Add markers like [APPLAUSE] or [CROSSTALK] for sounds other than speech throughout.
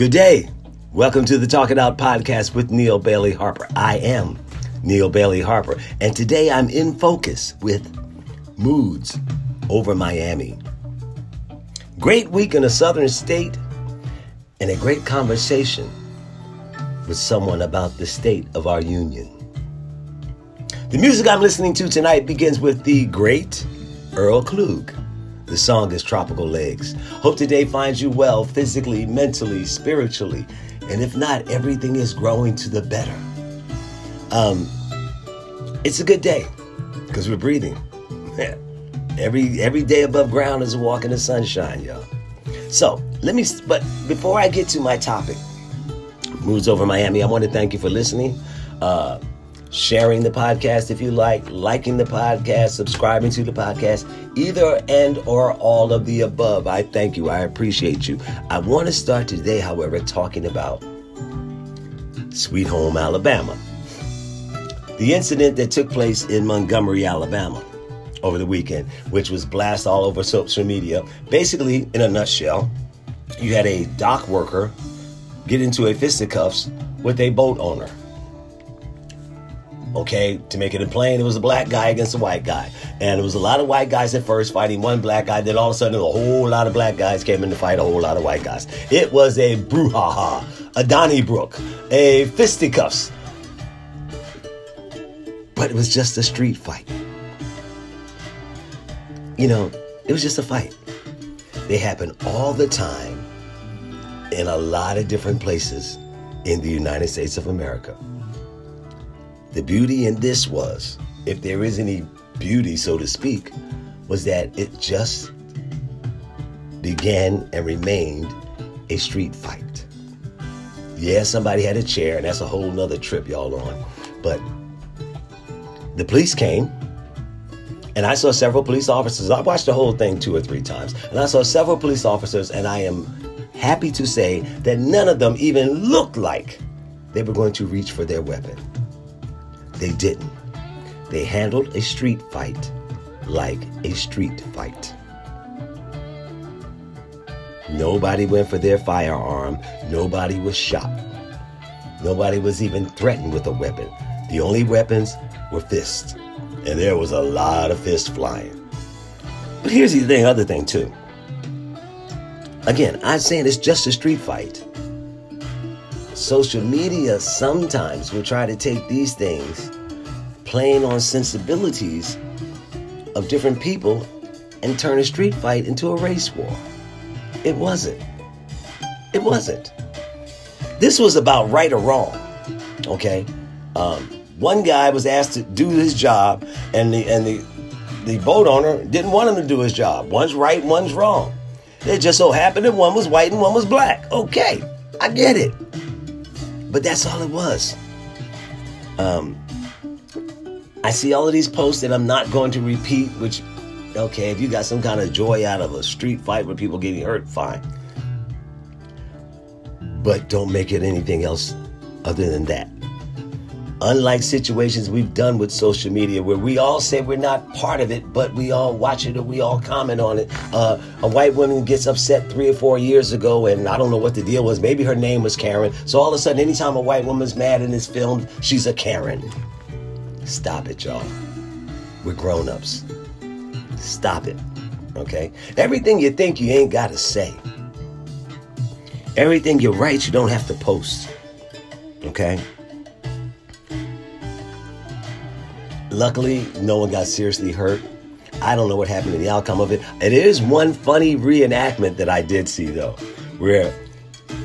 Good day. Welcome to the Talk It Out podcast with Neal Bailey Harper. I am Neal Bailey Harper, and today I'm in focus with moods over Miami. Great week in a southern state, and a great conversation with someone about the state of our union. The music I'm listening to tonight begins with the great Earl Klugh. The song is Tropical Legs. Hope today finds you well physically, mentally, spiritually, and if not, everything is growing to the better. Um, it's a good day because we're breathing. Yeah. [LAUGHS] every every day above ground is a walk in the sunshine, y'all. So let me. But before I get to my topic, moods over Miami, I want to thank you for listening. Uh, sharing the podcast if you like, liking the podcast, subscribing to the podcast, either and or all of the above. I thank you. I appreciate you. I want to start today, however, talking about Sweet Home Alabama. The incident that took place in Montgomery, Alabama over the weekend, which was blast all over social media. Basically, in a nutshell, you had a dock worker get into a fisticuffs with a boat owner. Okay, to make it in plain, it was a black guy against a white guy. And it was a lot of white guys at first fighting one black guy. Then all of a sudden, a whole lot of black guys came in to fight a whole lot of white guys. It was a brouhaha, a Donnybrook, a fisticuffs. But it was just a street fight. You know, it was just a fight. They happen all the time in a lot of different places in the United States of America. The beauty in this was, if there is any beauty, so to speak, was that it just began and remained a street fight. Yeah, somebody had a chair, and that's a whole nother trip y'all on. But the police came, and I saw several police officers. I watched the whole thing two or three times, and I saw several police officers, and I am happy to say that none of them even looked like they were going to reach for their weapon. They didn't. They handled a street fight like a street fight. Nobody went for their firearm. Nobody was shot. Nobody was even threatened with a weapon. The only weapons were fists. And there was a lot of fists flying. But here's the thing, other thing too. Again, I'm saying it's just a street fight social media sometimes will try to take these things, playing on sensibilities of different people, and turn a street fight into a race war. It wasn't. It wasn't. This was about right or wrong. Okay. Um, one guy was asked to do his job, and the and the the boat owner didn't want him to do his job. One's right, one's wrong. It just so happened that one was white and one was black. Okay, I get it. But that's all it was. Um, I see all of these posts that I'm not going to repeat, which, okay, if you got some kind of joy out of a street fight with people getting hurt, fine. But don't make it anything else other than that. Unlike situations we've done with social media where we all say we're not part of it, but we all watch it or we all comment on it. Uh, a white woman gets upset three or four years ago, and I don't know what the deal was. Maybe her name was Karen. So all of a sudden, anytime a white woman's mad and is filmed, she's a Karen. Stop it, y'all. We're grown ups. Stop it. Okay? Everything you think you ain't got to say. Everything you write, you don't have to post. Okay? Luckily, no one got seriously hurt. I don't know what happened to the outcome of it. It is one funny reenactment that I did see though, where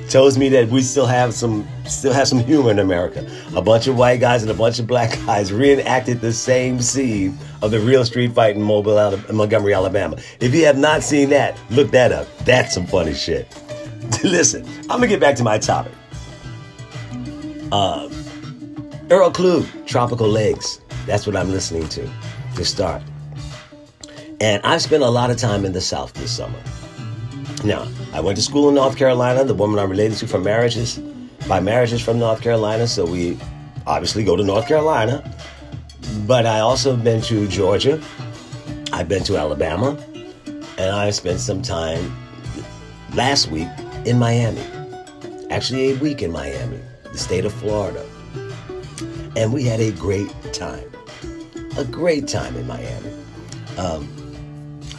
tells me that we still have some still have some humor in America. A bunch of white guys and a bunch of black [LAUGHS] guys reenacted the same scene of the real street fight in Mobile, Alabama, Montgomery, Alabama. If you have not seen that, look that up. That's some funny shit. [LAUGHS] Listen, I'm gonna get back to my topic. Uh, Earl Klugh, Tropical Legs. That's what I'm listening to to start. And I've spent a lot of time in the South this summer. Now, I went to school in North Carolina. The woman I'm related to from marriages, by marriage is from North Carolina, so we obviously go to North Carolina. But I also been to Georgia. I've been to Alabama, and I spent some time last week in Miami. actually a week in Miami, the state of Florida. And we had a great time. A great time in Miami. Um,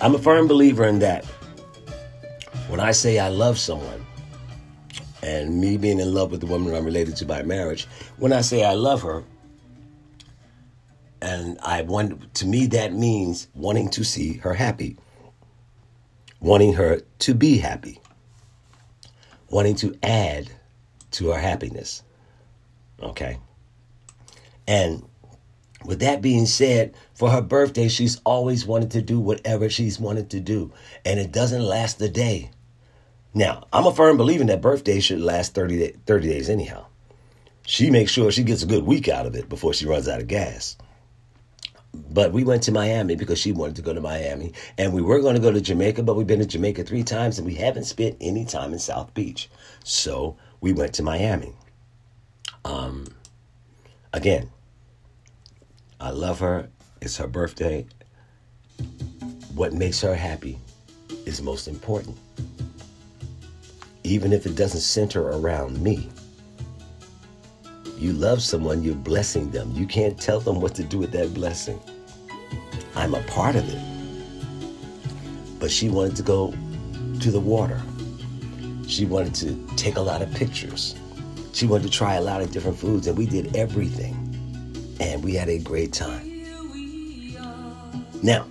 I'm a firm believer in that. When I say I love someone, and me being in love with the woman I'm related to by marriage, when I say I love her, and I want to me that means wanting to see her happy, wanting her to be happy, wanting to add to her happiness. Okay. And with that being said, for her birthday, she's always wanted to do whatever she's wanted to do, and it doesn't last a day. Now, I'm a firm believer that birthdays should last 30, day, 30 days anyhow. She makes sure she gets a good week out of it before she runs out of gas. But we went to Miami because she wanted to go to Miami. And we were going to go to Jamaica, but we've been to Jamaica three times and we haven't spent any time in South Beach. So we went to Miami. Um, again, I love her. It's her birthday. What makes her happy is most important. Even if it doesn't center around me. You love someone, you're blessing them. You can't tell them what to do with that blessing. I'm a part of it. But she wanted to go to the water. She wanted to take a lot of pictures. She wanted to try a lot of different foods, and we did everything. And we had a great time. Now,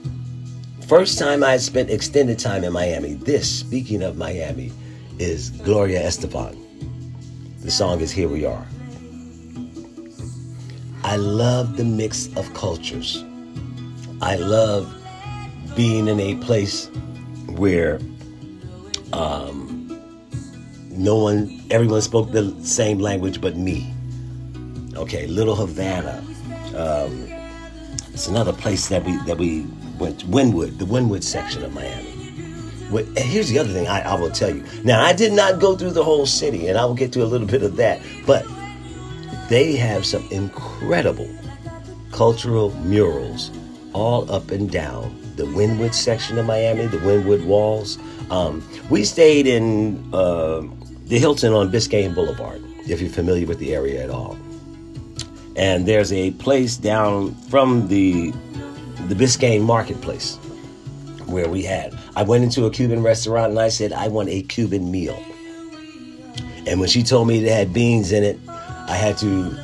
first time I spent extended time in Miami, this, speaking of Miami, is Gloria Estefan. The song is Here We Are. I love the mix of cultures. I love being in a place where um, no one, everyone spoke the same language but me. Okay, Little Havana. Um, it's another place that we that we went. Wynwood, the Wynwood section of Miami. But here's the other thing I, I will tell you. Now, I did not go through the whole city, and I will get to a little bit of that. But they have some incredible cultural murals all up and down the Wynwood section of Miami, the Wynwood Walls. Um, we stayed in uh, the Hilton on Biscayne Boulevard, if you're familiar with the area at all. And there's a place down from the the Biscayne Marketplace where we had. I went into a Cuban restaurant and I said, I want a Cuban meal. And when she told me it had beans in it, I had to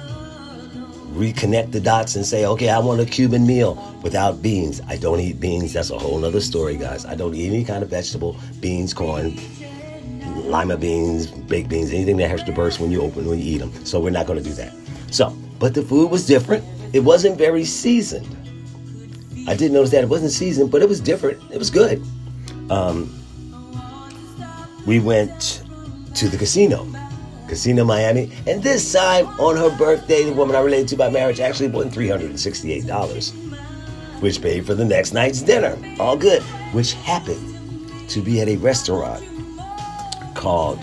reconnect the dots and say, okay, I want a Cuban meal without beans. I don't eat beans. That's a whole nother story, guys. I don't eat any kind of vegetable, beans, corn, lima beans, baked beans, anything that has to burst when you open when you eat them. So we're not going to do that. So, but the food was different. It wasn't very seasoned. I did notice that it wasn't seasoned, but it was different. It was good. Um, we went to the casino Casino Miami. And this time, on her birthday, the woman I related to by marriage actually won $368, which paid for the next night's dinner. All good. Which happened to be at a restaurant called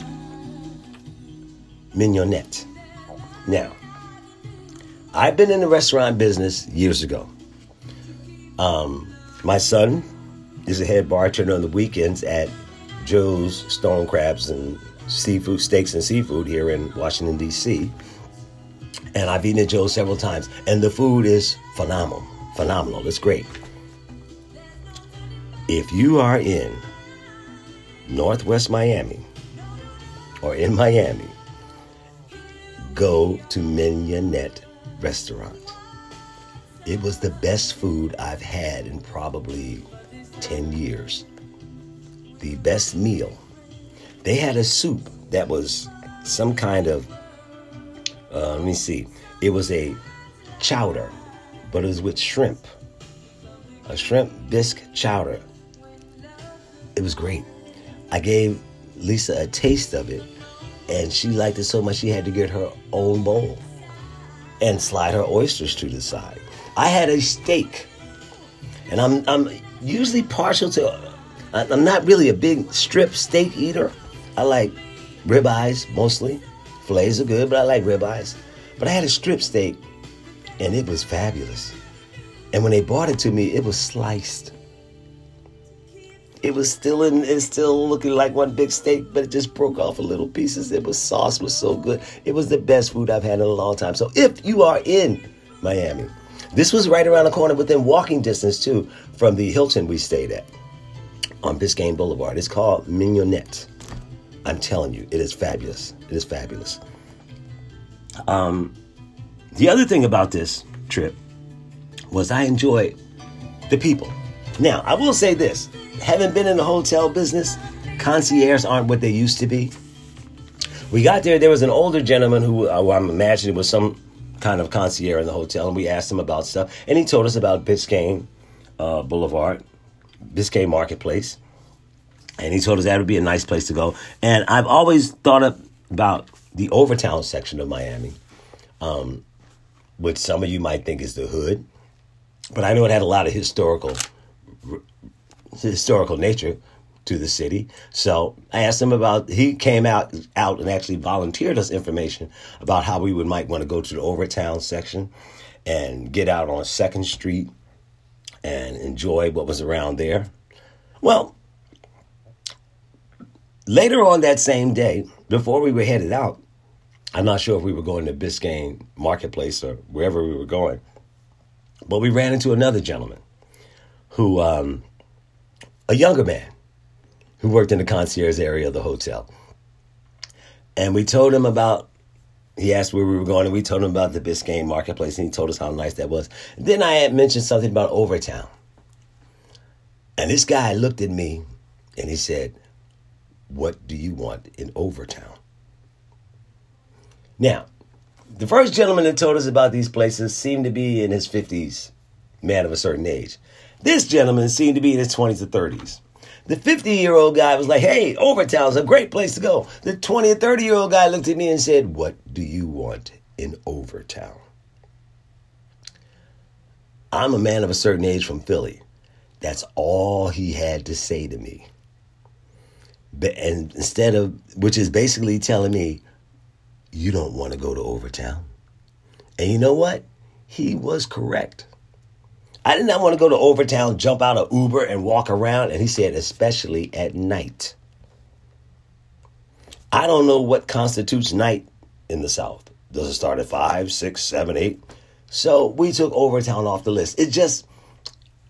Mignonette. Now, I've been in the restaurant business years ago. Um, my son is a head bartender on the weekends at Joe's Stone Crabs and seafood, steaks and seafood here in Washington, D.C. And I've eaten at Joe's several times. And the food is phenomenal. Phenomenal. It's great. If you are in Northwest Miami or in Miami, go to Mignonette Restaurant. It was the best food I've had in probably 10 years. The best meal they had a soup that was some kind of, uh, let me see, it was a chowder, but it was with shrimp. A shrimp bisque chowder. It was great. I gave Lisa a taste of it, and she liked it so much she had to get her own bowl and slide her oysters to the side. I had a steak, and I'm I'm usually partial to. I'm not really a big strip steak eater. I like ribeyes mostly. Fillets are good, but I like ribeyes. But I had a strip steak, and it was fabulous. And when they brought it to me, it was sliced. It was still in, it's still looking like one big steak, but it just broke off in little pieces. It was sauce was so good. It was the best food I've had in a long time. So if you are in Miami, this was right around the corner, within walking distance too, from the Hilton we stayed at on Biscayne Boulevard. It's called Mignonette. I'm telling you, it is fabulous. It is fabulous. Um, the other thing about this trip was I enjoyed the people. Now, I will say this having been in the hotel business, concierges aren't what they used to be. We got there, there was an older gentleman who uh, I'm imagining was some kind of concierge in the hotel, and we asked him about stuff, and he told us about Biscayne uh, Boulevard, Biscayne Marketplace, and he told us that would be a nice place to go. And I've always thought about the Overtown section of Miami, um, which some of you might think is the hood, but I know it had a lot of historical historical nature to the city. So I asked him about. He came out out and actually volunteered us information about how we would might want to go to the Overtown section and get out on Second Street and enjoy what was around there. Well, later on that same day, before we were headed out, I'm not sure if we were going to Biscayne Marketplace or wherever we were going, but we ran into another gentleman who, um, a younger man, who worked in the concierge area of the hotel. And we told him about, he asked where we were going, and we told him about the Biscayne Marketplace, and he told us how nice that was. Then I had mentioned something about Overtown. And this guy looked at me and he said, What do you want in Overtown? Now, the first gentleman that told us about these places seemed to be in his 50s, man of a certain age. This gentleman seemed to be in his 20s or 30s. The 50 year old guy was like, hey, Overtown's a great place to go. The 20 or 30 year old guy looked at me and said, What do you want in Overtown? I'm a man of a certain age from Philly. That's all he had to say to me. And instead of, which is basically telling me, you don't want to go to Overtown. And you know what? He was correct. I did not want to go to Overtown, jump out of Uber, and walk around. And he said, especially at night. I don't know what constitutes night in the South. Does it start at five, six, seven, eight? So we took Overtown off the list. It just,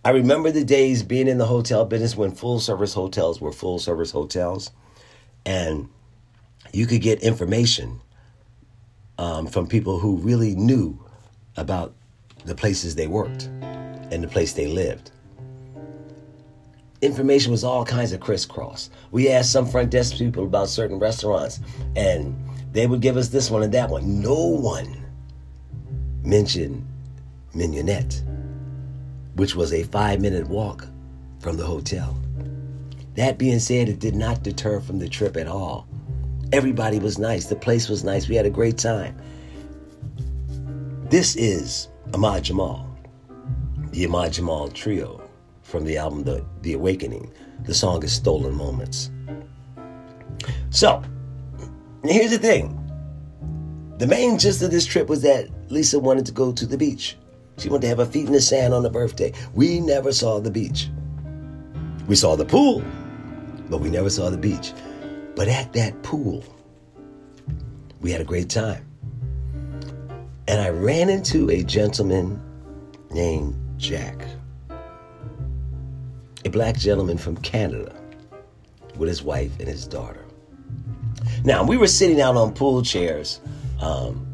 I remember the days being in the hotel business when full service hotels were full service hotels. And you could get information um, from people who really knew about the places they worked and the place they lived. Information was all kinds of crisscross. We asked some front desk people about certain restaurants, and they would give us this one and that one. No one mentioned Mignonette, which was a five minute walk from the hotel. That being said, it did not deter from the trip at all. Everybody was nice. The place was nice. We had a great time. This is Ahmad Jamal, the Ahmad Jamal Trio from the album The, the Awakening. The song is Stolen Moments. So, here's the thing. The main gist of this trip was that Lisa wanted to go to the beach. She wanted to have her feet in the sand on her birthday. We never saw the beach. We saw the pool, but we never saw the beach. But at that pool, we had a great time. And I ran into a gentleman named Jack, a black gentleman from Canada with his wife and his daughter. Now, we were sitting out on pool chairs, um,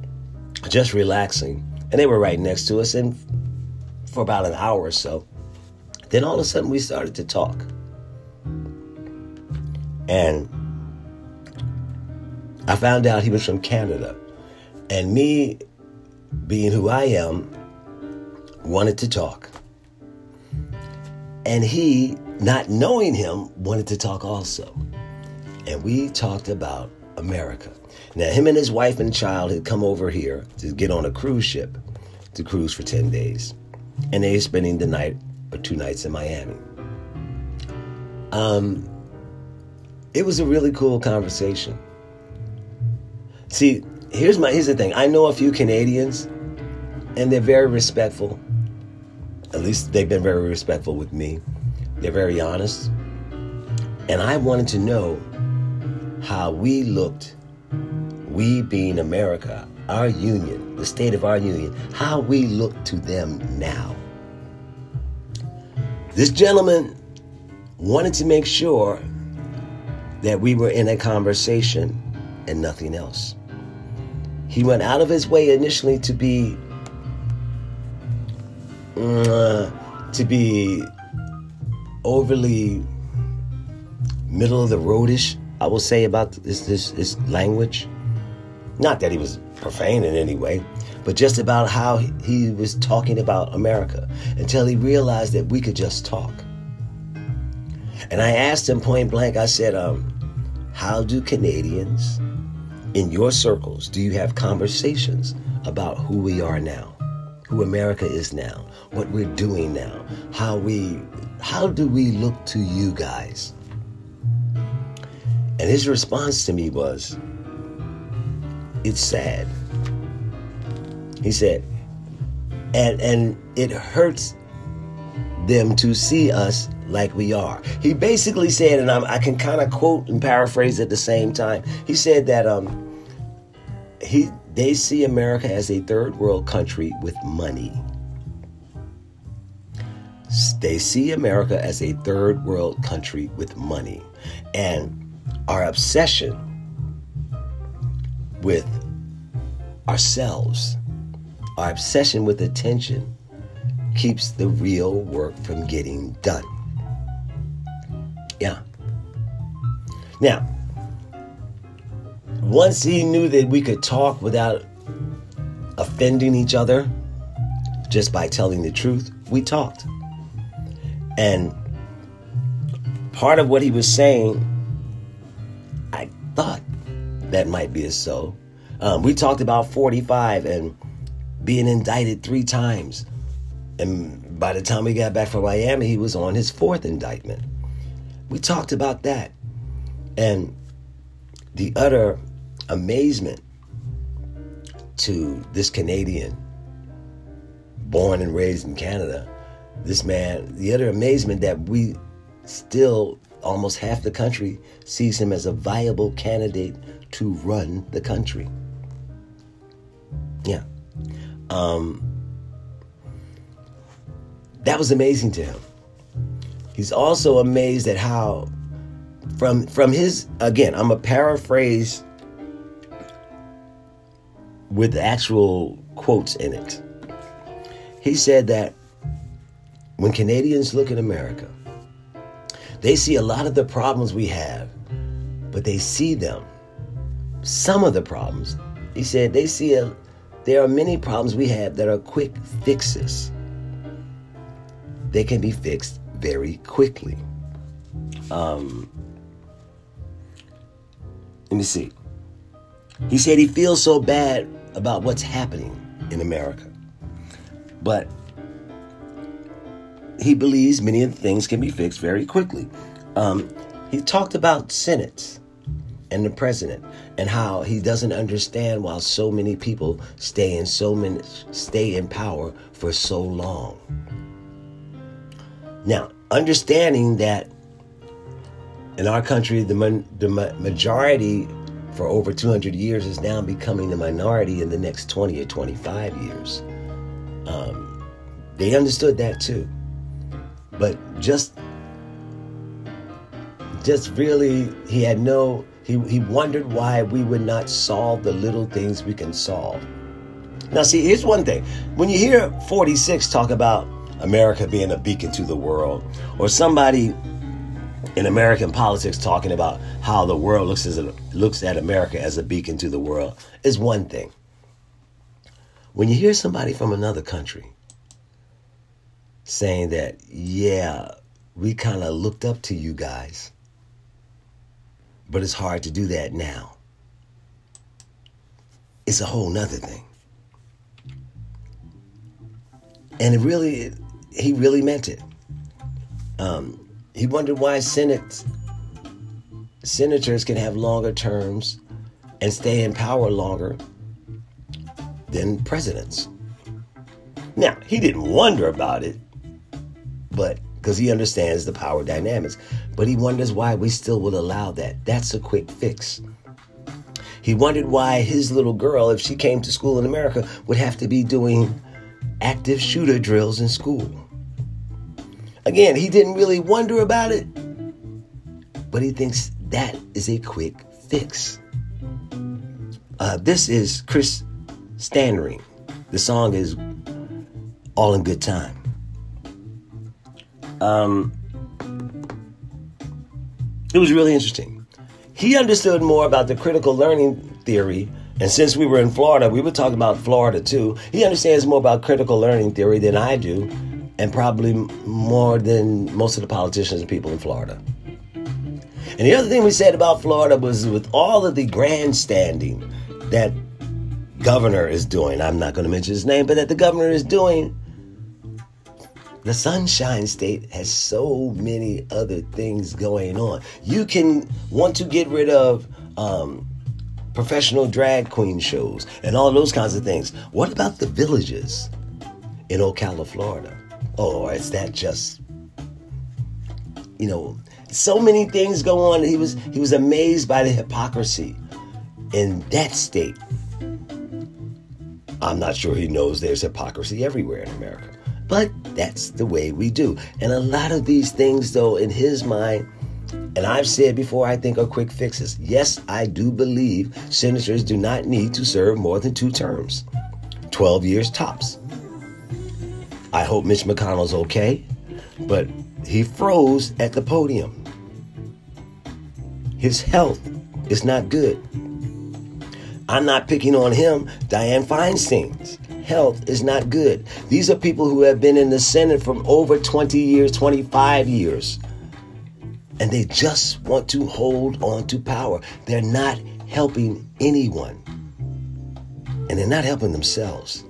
just relaxing, and they were right next to us, and for about an hour or so. Then all of a sudden, we started to talk. And I found out he was from Canada. And me, being who I am, wanted to talk. And he, not knowing him, wanted to talk also. And we talked about America. Now, him and his wife and child had come over here to get on a cruise ship to cruise for 10 days. And they were spending the night or two nights in Miami. Um, it was a really cool conversation. See, here's my here's the thing. I know a few Canadians, and they're very respectful. At least they've been very respectful with me. They're very honest. And I wanted to know how we looked, we being America, our union, the state of our union, how we look to them now. This gentleman wanted to make sure that we were in a conversation and nothing else. He went out of his way initially to be uh, to be overly middle of the roadish, I will say about this, this this language. Not that he was profane in any way, but just about how he was talking about America until he realized that we could just talk. And I asked him point blank, I said, um, how do Canadians in your circles, do you have conversations about who we are now, who America is now, what we're doing now, how we, how do we look to you guys? And his response to me was, it's sad. He said, and and it hurts them to see us like we are. He basically said, and I'm, i can kind of quote and paraphrase at the same time. He said that um, he they see America as a third world country with money. They see America as a third world country with money, and our obsession with ourselves our obsession with attention keeps the real work from getting done. Yeah. Now, once he knew that we could talk without offending each other just by telling the truth, we talked. And part of what he was saying, I thought that might be a so. Um, we talked about 45 and being indicted three times. And by the time we got back from Miami, he was on his fourth indictment. We talked about that. And the utter amazement to this Canadian, born and raised in Canada, this man, the utter amazement that we still, almost half the country, sees him as a viable candidate to run the country. Yeah. Um, that was amazing to him. He's also amazed at how, from from his again, I'm a paraphrase with actual quotes in it. He said that when Canadians look at America, they see a lot of the problems we have, but they see them. Some of the problems, he said, they see a, there are many problems we have that are quick fixes. They can be fixed very quickly. Um, let me see. He said he feels so bad about what's happening in America. But he believes many of the things can be fixed very quickly. Um, he talked about senates and the president and how he doesn't understand why so many people stay in so many stay in power for so long. Now, understanding that in our country the the majority for over 200 years is now becoming the minority in the next 20 or 25 years. Um, they understood that too, but just just really he had no he, he wondered why we would not solve the little things we can solve. Now, see, here's one thing. When you hear 46 talk about America being a beacon to the world, or somebody in American politics talking about how the world looks, as a, looks at America as a beacon to the world, is one thing. When you hear somebody from another country saying that, yeah, we kind of looked up to you guys but it's hard to do that now. It's a whole nother thing. And it really, he really meant it. Um, he wondered why Senate senators can have longer terms and stay in power longer than presidents. Now, he didn't wonder about it, but because he understands the power dynamics. But he wonders why we still will allow that. That's a quick fix. He wondered why his little girl, if she came to school in America, would have to be doing active shooter drills in school. Again, he didn't really wonder about it, but he thinks that is a quick fix. Uh, this is Chris Standring. The song is All in Good Time. Um, it was really interesting. He understood more about the critical learning theory, and since we were in Florida, we were talking about Florida too. He understands more about critical learning theory than I do, and probably more than most of the politicians and people in Florida. And the other thing we said about Florida was with all of the grandstanding that governor is doing, I'm not going to mention his name, but that the governor is doing, the Sunshine State has so many other things going on. You can want to get rid of um, professional drag queen shows and all those kinds of things. What about the villages in Ocala, Florida? Or is that just, you know, so many things go on. He was he was amazed by the hypocrisy in that state. I'm not sure he knows there's hypocrisy everywhere in America. But that's the way we do. And a lot of these things, though, in his mind, and I've said before, I think are quick fixes. Yes, I do believe senators do not need to serve more than two terms, 12 years tops. I hope Mitch McConnell's okay, but he froze at the podium. His health is not good. I'm not picking on him. Dianne Feinstein's health is not good. These are people who have been in the Senate for over 20 years, 25 years. And they just want to hold on to power. They're not helping anyone. And they're not helping themselves.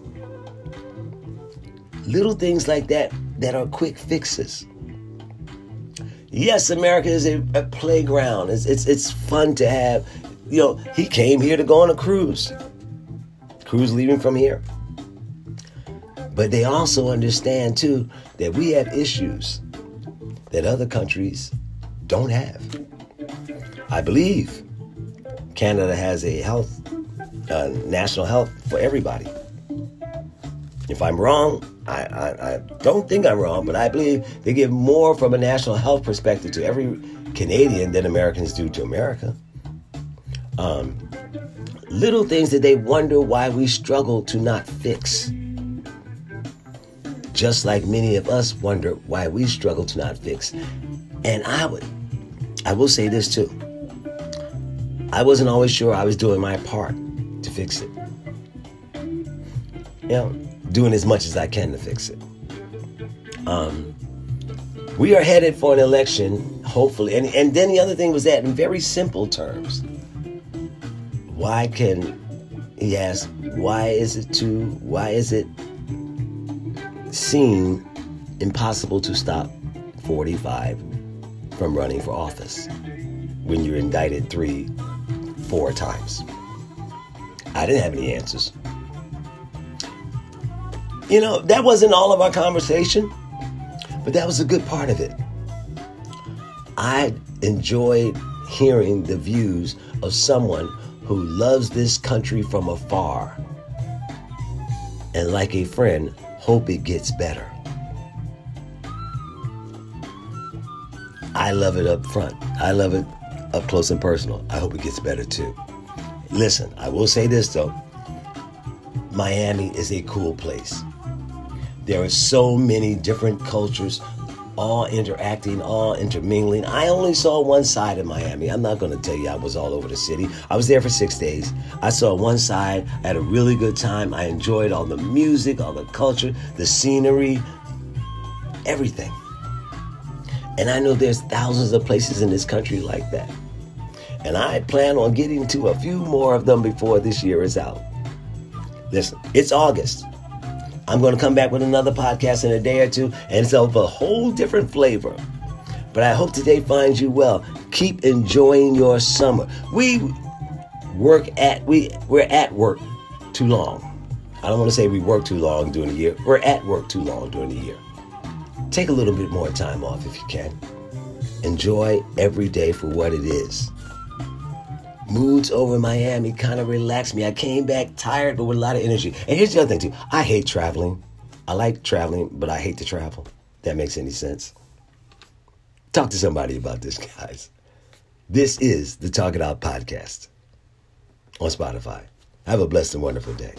Little things like that that are quick fixes. Yes, America is a, a playground. It's, it's it's fun to have. You know, he came here to go on a cruise. Cruise leaving from here. But they also understand too that we have issues that other countries don't have. I believe Canada has a health, uh, national health for everybody. If I'm wrong, I, I, I, don't think I'm wrong, but I believe they give more from a national health perspective to every Canadian than Americans do to America. Um, little things that they wonder why we struggle to not fix. Just like many of us wonder why we struggle to not fix. And I would, I will say this too. I wasn't always sure I was doing my part to fix it. You know, doing as much as I can to fix it. Um, we are headed for an election, hopefully. And, and then the other thing was that, in very simple terms, why can, he asked, why is it too, why is it seen impossible to stop 45 from running for office when you're indicted three, four times? I didn't have any answers. You know, that wasn't all of our conversation, but that was a good part of it. I enjoyed hearing the views of someone who loves this country from afar and, like a friend, hope it gets better. I love it up front. I love it up close and personal. I hope it gets better too. Listen, I will say this though Miami is a cool place. There are so many different cultures all interacting, all intermingling. I only saw one side of Miami. I'm not going to tell you I was all over the city. I was there for six days. I saw one side, I had a really good time. I enjoyed all the music, all the culture, the scenery, everything. And I know there's thousands of places in this country like that. And I plan on getting to a few more of them before this year is out. Listen, it's August. I'm going to come back with another podcast in a day or two, and it's of a whole different flavor. But I hope today finds you well. Keep enjoying your summer. We work at we we're at work too long. I don't want to say we work too long during the year. We're at work too long during the year. take a little bit more time off if you can. Enjoy every day for what it is. Moods over Miami kind of relaxed me. I came back tired, but with a lot of energy. And here's the other thing, too. I hate traveling. I like traveling, but I hate to travel. That makes any sense. Talk to somebody about this, guys. This is the Talk It Out podcast on Spotify. Have a blessed and wonderful day.